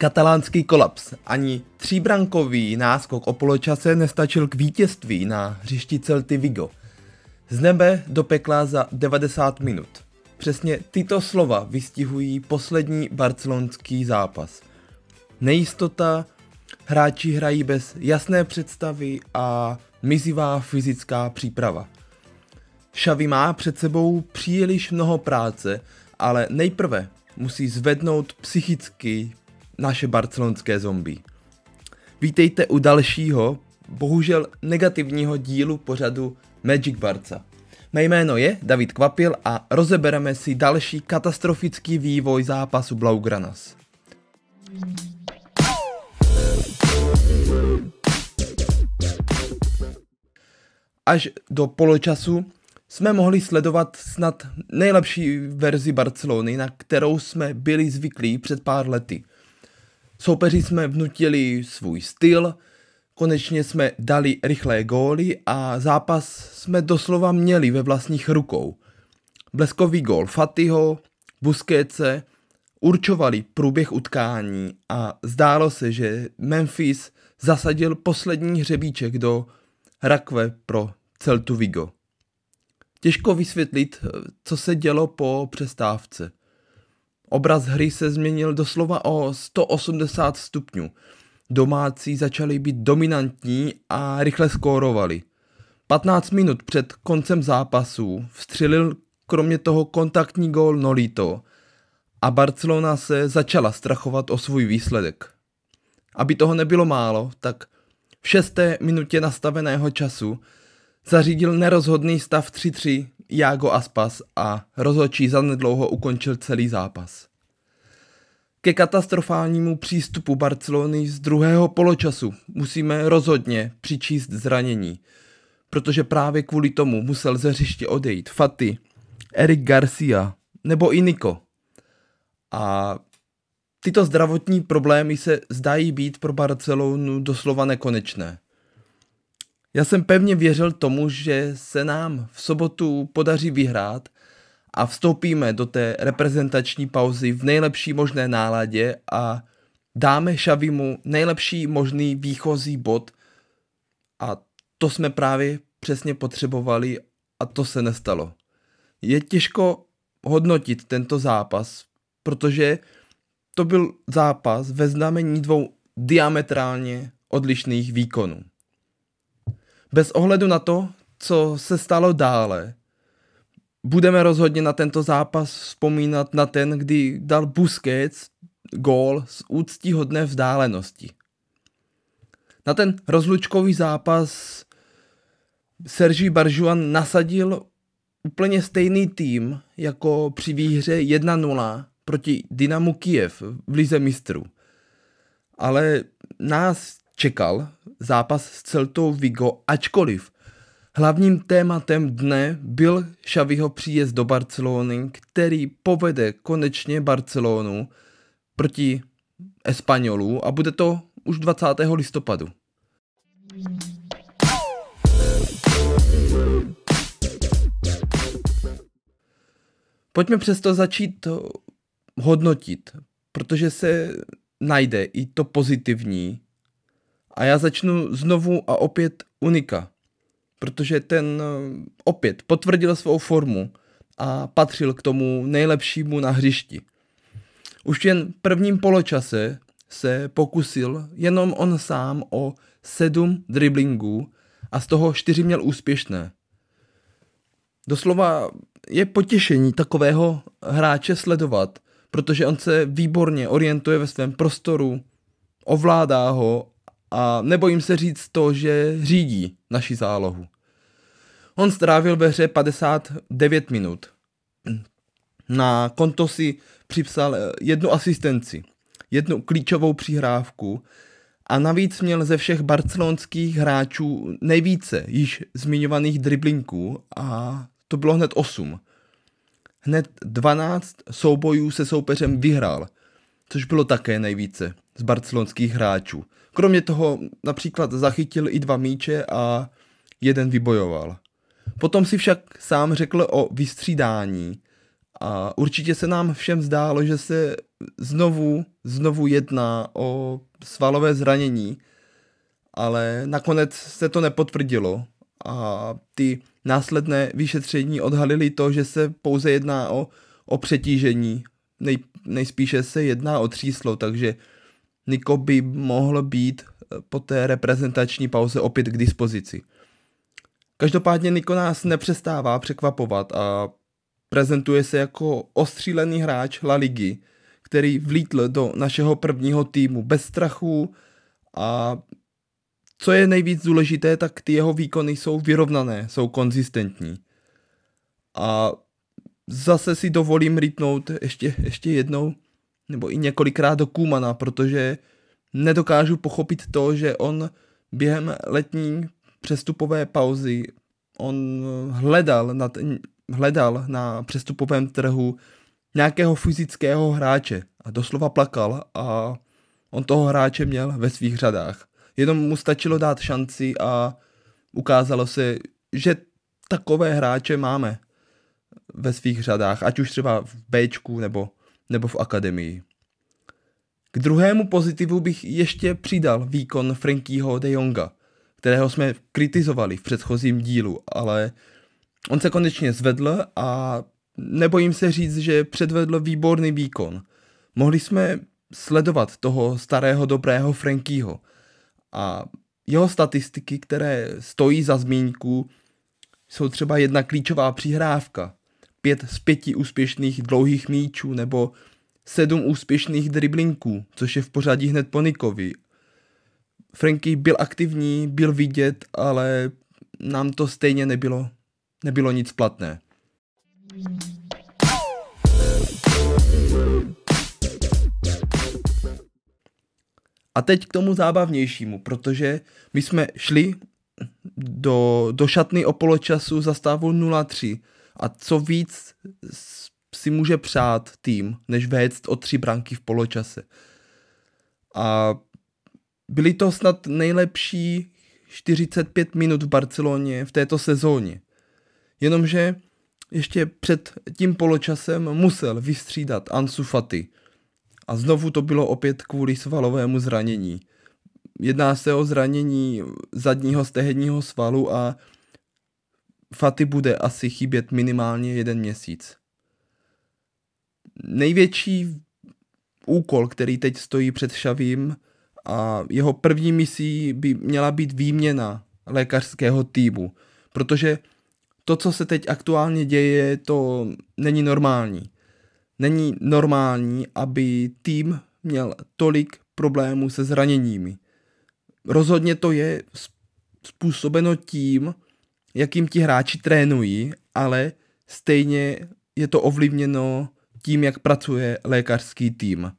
Katalánský kolaps. Ani tříbrankový náskok o poločase nestačil k vítězství na hřišti Celty Vigo. Z nebe do pekla za 90 minut. Přesně tyto slova vystihují poslední barcelonský zápas. Nejistota, hráči hrají bez jasné představy a mizivá fyzická příprava. Xavi má před sebou příliš mnoho práce, ale nejprve musí zvednout psychicky naše barcelonské zombie. Vítejte u dalšího, bohužel negativního dílu pořadu Magic Barca. Mé jméno je David Kvapil a rozebereme si další katastrofický vývoj zápasu Blaugranas. Až do poločasu jsme mohli sledovat snad nejlepší verzi Barcelony, na kterou jsme byli zvyklí před pár lety. Soupeři jsme vnutili svůj styl, konečně jsme dali rychlé góly a zápas jsme doslova měli ve vlastních rukou. Bleskový gól Fatiho, Busquetse určovali průběh utkání a zdálo se, že Memphis zasadil poslední hřebíček do rakve pro Celtu Vigo. Těžko vysvětlit, co se dělo po přestávce. Obraz hry se změnil doslova o 180 stupňů. Domácí začali být dominantní a rychle skórovali. 15 minut před koncem zápasu vstřelil kromě toho kontaktní gól Nolito a Barcelona se začala strachovat o svůj výsledek. Aby toho nebylo málo, tak v šesté minutě nastaveného času zařídil nerozhodný stav 3-3 Jago Aspas a rozhodčí zanedlouho ukončil celý zápas. Ke katastrofálnímu přístupu Barcelony z druhého poločasu musíme rozhodně přičíst zranění, protože právě kvůli tomu musel ze hřiště odejít Faty, Eric Garcia nebo i Nico. A tyto zdravotní problémy se zdají být pro Barcelonu doslova nekonečné. Já jsem pevně věřil tomu, že se nám v sobotu podaří vyhrát a vstoupíme do té reprezentační pauzy v nejlepší možné náladě a dáme Šavimu nejlepší možný výchozí bod a to jsme právě přesně potřebovali a to se nestalo. Je těžko hodnotit tento zápas, protože to byl zápas ve znamení dvou diametrálně odlišných výkonů. Bez ohledu na to, co se stalo dále, budeme rozhodně na tento zápas vzpomínat na ten, kdy dal Busquets gól z úctíhodné vzdálenosti. Na ten rozlučkový zápas Sergi Baržuan nasadil úplně stejný tým jako při výhře 1-0 proti Dynamu Kiev v Lize mistrů. Ale nás čekal zápas s Celtou Vigo, ačkoliv hlavním tématem dne byl Xaviho příjezd do Barcelony, který povede konečně Barcelonu proti Espanolů a bude to už 20. listopadu. Pojďme přesto začít hodnotit, protože se najde i to pozitivní, a já začnu znovu a opět Unika, protože ten eh, opět potvrdil svou formu a patřil k tomu nejlepšímu na hřišti. Už jen prvním poločase se pokusil jenom on sám o sedm driblingů a z toho čtyři měl úspěšné. Doslova je potěšení takového hráče sledovat, protože on se výborně orientuje ve svém prostoru, ovládá ho a nebojím se říct to, že řídí naši zálohu. On strávil ve hře 59 minut. Na konto si připsal jednu asistenci, jednu klíčovou přihrávku a navíc měl ze všech barcelonských hráčů nejvíce již zmiňovaných driblinků a to bylo hned 8. Hned 12 soubojů se soupeřem vyhrál, což bylo také nejvíce z barcelonských hráčů. Kromě toho například zachytil i dva míče a jeden vybojoval. Potom si však sám řekl o vystřídání a určitě se nám všem zdálo, že se znovu, znovu jedná o svalové zranění, ale nakonec se to nepotvrdilo a ty následné vyšetření odhalily to, že se pouze jedná o, o přetížení. Nej, nejspíše se jedná o tříslo, takže Niko by mohl být po té reprezentační pauze opět k dispozici. Každopádně Niko nás nepřestává překvapovat a prezentuje se jako ostřílený hráč La Ligy, který vlítl do našeho prvního týmu bez strachu a co je nejvíc důležité, tak ty jeho výkony jsou vyrovnané, jsou konzistentní. A zase si dovolím rytnout ještě, ještě jednou, nebo i několikrát do Kumana, protože nedokážu pochopit to, že on během letní přestupové pauzy on hledal, nad, hledal na přestupovém trhu nějakého fyzického hráče a doslova plakal a on toho hráče měl ve svých řadách. Jenom mu stačilo dát šanci a ukázalo se, že takové hráče máme ve svých řadách, ať už třeba v Bčku nebo, nebo v akademii. K druhému pozitivu bych ještě přidal výkon Frankieho de Jonga, kterého jsme kritizovali v předchozím dílu, ale on se konečně zvedl a nebojím se říct, že předvedl výborný výkon. Mohli jsme sledovat toho starého dobrého Frankieho a jeho statistiky, které stojí za zmínku, jsou třeba jedna klíčová přihrávka, pět z pěti úspěšných dlouhých míčů nebo sedm úspěšných driblinků, což je v pořadí hned po Nikovi. Franky byl aktivní, byl vidět, ale nám to stejně nebylo, nebylo nic platné. A teď k tomu zábavnějšímu, protože my jsme šli do, do šatny o poločasu za stavu 0-3 a co víc si může přát tým, než vést o tři branky v poločase. A byly to snad nejlepší 45 minut v Barceloně v této sezóně. Jenomže ještě před tím poločasem musel vystřídat Ansu Fati. A znovu to bylo opět kvůli svalovému zranění. Jedná se o zranění zadního stehenního svalu a Faty bude asi chybět minimálně jeden měsíc největší úkol, který teď stojí před Šavím a jeho první misí by měla být výměna lékařského týmu, protože to, co se teď aktuálně děje, to není normální. Není normální, aby tým měl tolik problémů se zraněními. Rozhodně to je způsobeno tím, jakým ti hráči trénují, ale stejně je to ovlivněno tím, jak pracuje lékařský tým.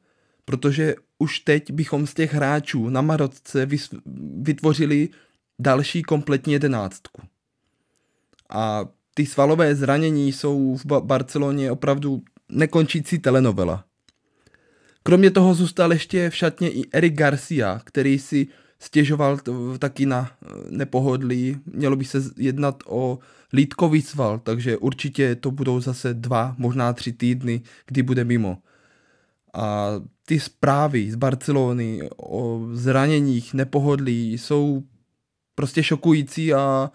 Protože už teď bychom z těch hráčů na Marotce vytvořili další kompletní jedenáctku. A ty svalové zranění jsou v Barceloně opravdu nekončící telenovela. Kromě toho zůstal ještě v šatně i Eric Garcia, který si stěžoval taky na eh, nepohodlí. Mělo by se jednat o lítkový sval, takže určitě to budou zase dva, možná tři týdny, kdy bude mimo. A ty zprávy z Barcelony o zraněních, nepohodlí jsou prostě šokující a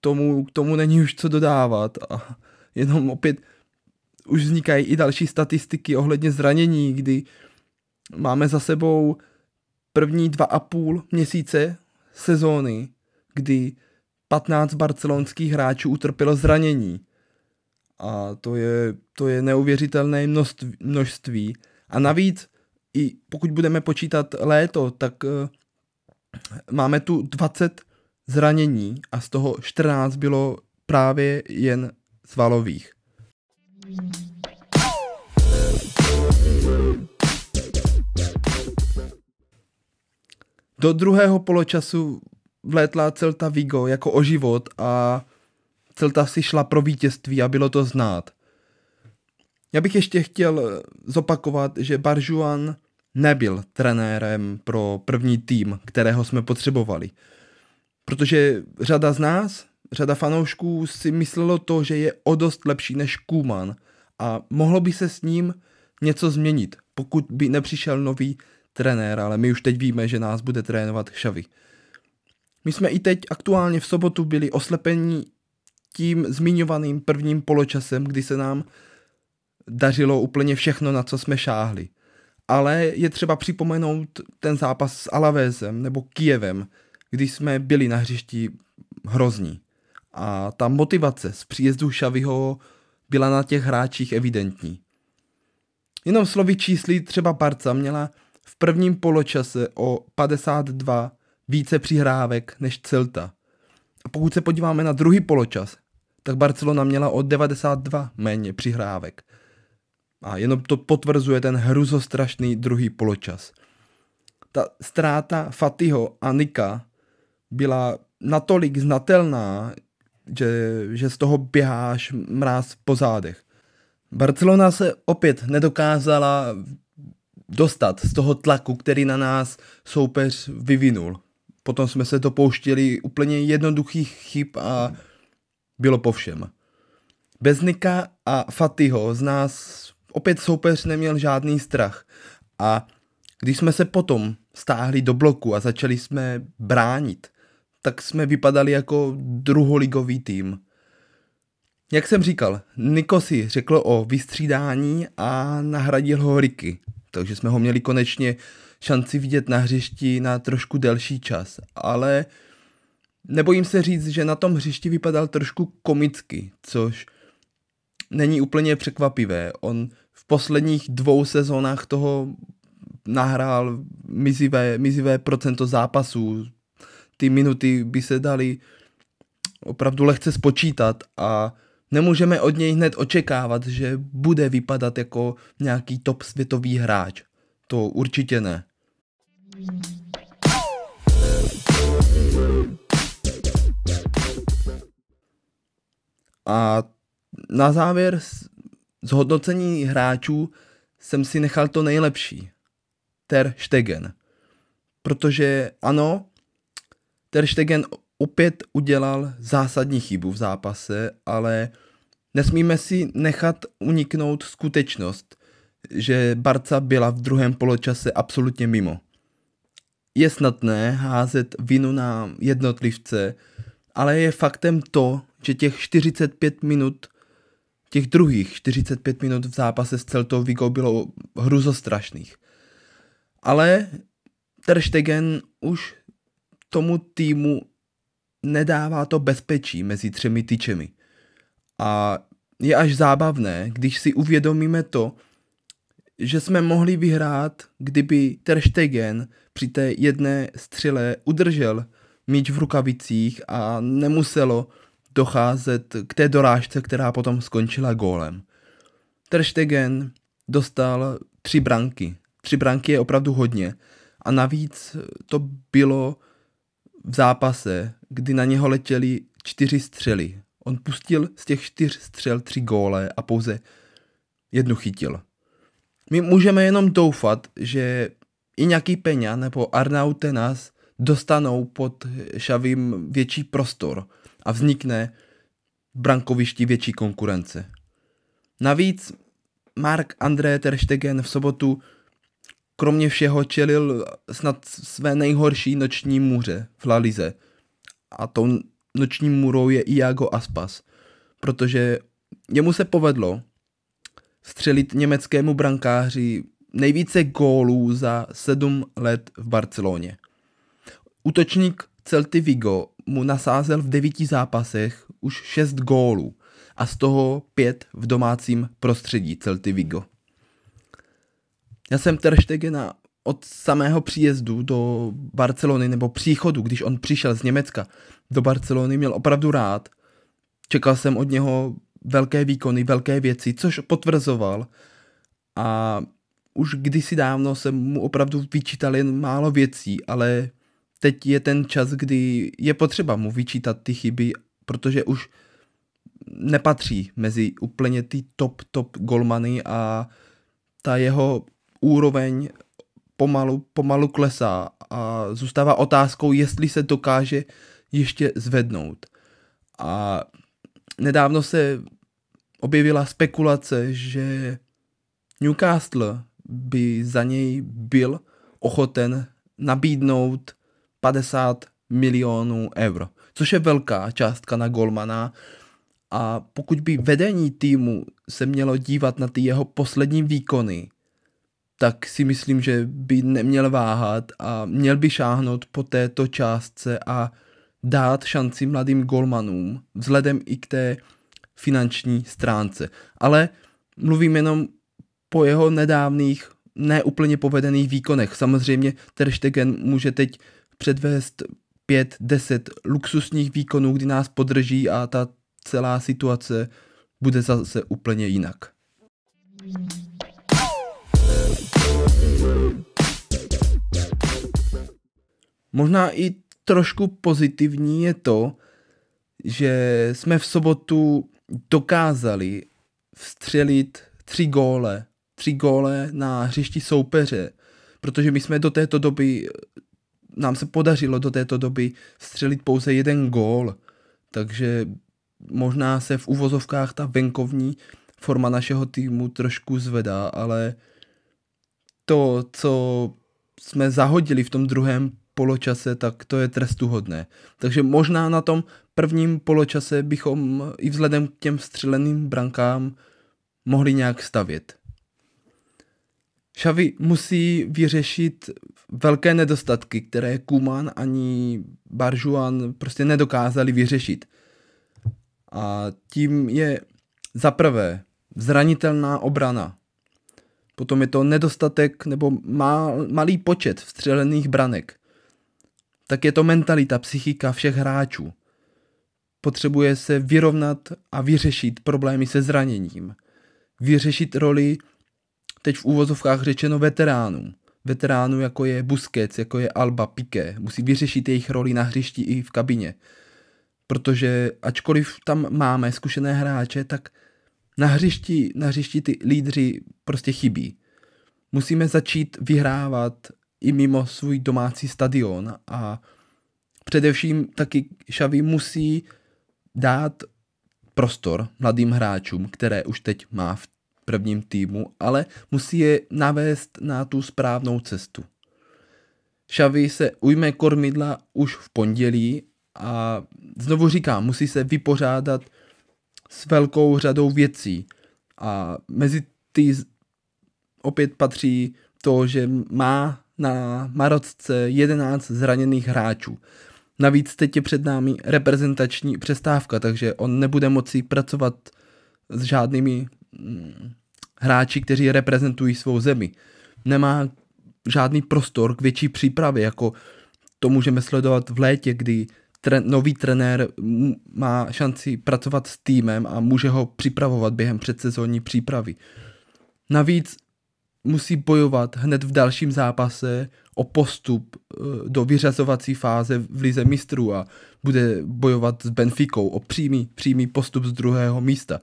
tomu, k tomu není už co dodávat. A jenom opět už vznikají i další statistiky ohledně zranění, kdy máme za sebou první dva a půl měsíce sezóny, kdy 15 barcelonských hráčů utrpělo zranění. A to je, to je neuvěřitelné množství. A navíc, i pokud budeme počítat léto, tak uh, máme tu 20 zranění a z toho 14 bylo právě jen svalových. Do druhého poločasu vlétla Celta Vigo jako o život a Celta si šla pro vítězství a bylo to znát. Já bych ještě chtěl zopakovat, že Barjuan nebyl trenérem pro první tým, kterého jsme potřebovali. Protože řada z nás, řada fanoušků si myslelo to, že je o dost lepší než Kuman a mohlo by se s ním něco změnit, pokud by nepřišel nový trenér, ale my už teď víme, že nás bude trénovat Xavi. My jsme i teď aktuálně v sobotu byli oslepení tím zmiňovaným prvním poločasem, kdy se nám dařilo úplně všechno, na co jsme šáhli. Ale je třeba připomenout ten zápas s Alavézem nebo Kijevem, kdy jsme byli na hřišti hrozní. A ta motivace z příjezdu Šaviho byla na těch hráčích evidentní. Jenom slovy čísly třeba Barca měla v prvním poločase o 52 více přihrávek než Celta. A pokud se podíváme na druhý poločas, tak Barcelona měla o 92 méně přihrávek. A jenom to potvrzuje ten hruzostrašný druhý poločas. Ta ztráta Fatiho a Nika byla natolik znatelná, že, že z toho běháš mráz po zádech. Barcelona se opět nedokázala dostat z toho tlaku, který na nás soupeř vyvinul. Potom jsme se dopouštěli úplně jednoduchých chyb a bylo po všem. Bez Nika a Fatiho z nás opět soupeř neměl žádný strach. A když jsme se potom stáhli do bloku a začali jsme bránit, tak jsme vypadali jako druholigový tým. Jak jsem říkal, Niko si řekl o vystřídání a nahradil ho Ricky, takže jsme ho měli konečně šanci vidět na hřišti na trošku delší čas, ale nebojím se říct, že na tom hřišti vypadal trošku komicky, což není úplně překvapivé. On v posledních dvou sezónách toho nahrál mizivé, mizivé procento zápasů. Ty minuty by se dali opravdu lehce spočítat a nemůžeme od něj hned očekávat, že bude vypadat jako nějaký top světový hráč. To určitě ne. A na závěr zhodnocení hráčů jsem si nechal to nejlepší. Ter Stegen. Protože ano, Ter Stegen opět udělal zásadní chybu v zápase, ale nesmíme si nechat uniknout skutečnost, že Barca byla v druhém poločase absolutně mimo. Je snadné házet vinu na jednotlivce, ale je faktem to, že těch 45 minut těch druhých 45 minut v zápase s Celtou Vigo bylo hruzostrašných. Ale Ter Stegen už tomu týmu nedává to bezpečí mezi třemi tyčemi. A je až zábavné, když si uvědomíme to, že jsme mohli vyhrát, kdyby Ter Stegen při té jedné střele udržel míč v rukavicích a nemuselo docházet k té dorážce, která potom skončila gólem. Ter Stegen dostal tři branky. Tři branky je opravdu hodně. A navíc to bylo v zápase, kdy na něho letěly čtyři střely. On pustil z těch čtyř střel tři góle a pouze jednu chytil. My můžeme jenom doufat, že i nějaký Peňa nebo Arnaute nás dostanou pod Šavým větší prostor a vznikne v brankovišti větší konkurence. Navíc Mark André Ter Stegen v sobotu kromě všeho čelil snad své nejhorší noční můře v La Lize. A tou noční můrou je Iago Aspas, protože jemu se povedlo střelit německému brankáři nejvíce gólů za sedm let v Barceloně. Útočník Celty Vigo mu nasázel v devíti zápasech už šest gólů a z toho pět v domácím prostředí Celty Vigo. Já jsem Ter Stegena od samého příjezdu do Barcelony nebo příchodu, když on přišel z Německa do Barcelony, měl opravdu rád. Čekal jsem od něho velké výkony, velké věci, což potvrzoval. A už kdysi dávno jsem mu opravdu vyčítal jen málo věcí, ale teď je ten čas, kdy je potřeba mu vyčítat ty chyby, protože už nepatří mezi úplně ty top, top golmany a ta jeho úroveň pomalu, pomalu klesá a zůstává otázkou, jestli se dokáže ještě zvednout. A nedávno se objevila spekulace, že Newcastle by za něj byl ochoten nabídnout 50 milionů euro, což je velká částka na golmana a pokud by vedení týmu se mělo dívat na ty jeho poslední výkony, tak si myslím, že by neměl váhat a měl by šáhnout po této částce a dát šanci mladým golmanům, vzhledem i k té finanční stránce. Ale mluvím jenom po jeho nedávných, neúplně povedených výkonech. Samozřejmě Ter Stegen může teď předvést 5-10 luxusních výkonů, kdy nás podrží a ta celá situace bude zase úplně jinak. Možná i trošku pozitivní je to, že jsme v sobotu dokázali vstřelit tři góle. Tři góle na hřišti soupeře, protože my jsme do této doby, nám se podařilo do této doby vstřelit pouze jeden gól, takže možná se v uvozovkách ta venkovní forma našeho týmu trošku zvedá, ale to, co jsme zahodili v tom druhém poločase, tak to je trestuhodné. Takže možná na tom prvním poločase bychom i vzhledem k těm střeleným brankám mohli nějak stavět. Xavi musí vyřešit velké nedostatky, které Kuman ani Baržuan prostě nedokázali vyřešit. A tím je za prvé zranitelná obrana. Potom je to nedostatek nebo mal, malý počet vstřelených branek. Tak je to mentalita, psychika všech hráčů. Potřebuje se vyrovnat a vyřešit problémy se zraněním. Vyřešit roli, teď v úvozovkách řečeno veteránů. Veteránů jako je Busquets, jako je Alba, Piqué. Musí vyřešit jejich roli na hřišti i v kabině protože ačkoliv tam máme zkušené hráče, tak na hřišti, na hřišti ty lídři prostě chybí. Musíme začít vyhrávat i mimo svůj domácí stadion a především taky Xavi musí dát prostor mladým hráčům, které už teď má v prvním týmu, ale musí je navést na tu správnou cestu. Xavi se ujme kormidla už v pondělí a znovu říkám, musí se vypořádat s velkou řadou věcí. A mezi ty opět patří to, že má na Marocce 11 zraněných hráčů. Navíc teď je před námi reprezentační přestávka, takže on nebude moci pracovat s žádnými mm, hráči, kteří reprezentují svou zemi. Nemá žádný prostor k větší přípravě, jako to můžeme sledovat v létě, kdy tre, nový trenér má šanci pracovat s týmem a může ho připravovat během předsezónní přípravy. Navíc musí bojovat hned v dalším zápase o postup eh, do vyřazovací fáze v Lize mistrů a bude bojovat s Benficou o přímý, přímý postup z druhého místa.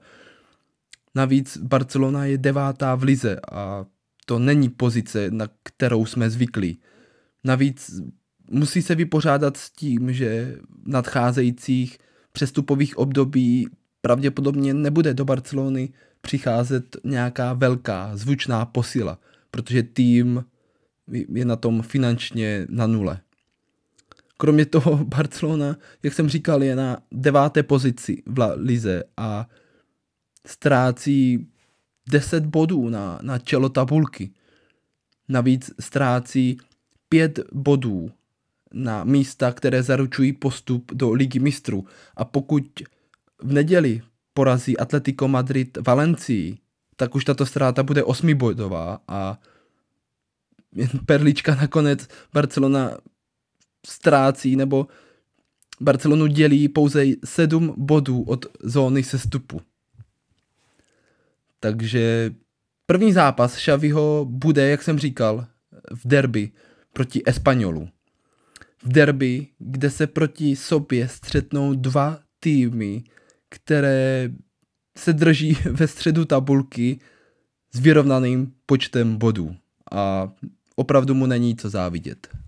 Navíc Barcelona je devátá v Lize a to není pozice, na kterou jsme zvyklí. Navíc musí se vypořádat s tím, že v nadcházejících přestupových období pravděpodobně nebude do Barcelony přicházet nějaká velká zvučná posila, protože tým je na tom finančně na nule. Kromě toho Barcelona, jak jsem říkal, je na deváté pozici v Lize a ztrácí 10 bodů na, na čelo tabulky. Navíc ztrácí 5 bodů na místa, které zaručují postup do Ligy mistrů. A pokud v neděli porazí Atletico Madrid Valencii, tak už tato ztráta bude osmibodová a perlička nakonec Barcelona ztrácí nebo Barcelonu dělí pouze 7 bodů od zóny sestupu. Takže první zápas Xaviho bude, jak jsem říkal, v derby proti Espanolu derby, kde se proti sobě střetnou dva týmy, které se drží ve středu tabulky s vyrovnaným počtem bodů. A opravdu mu není co závidět.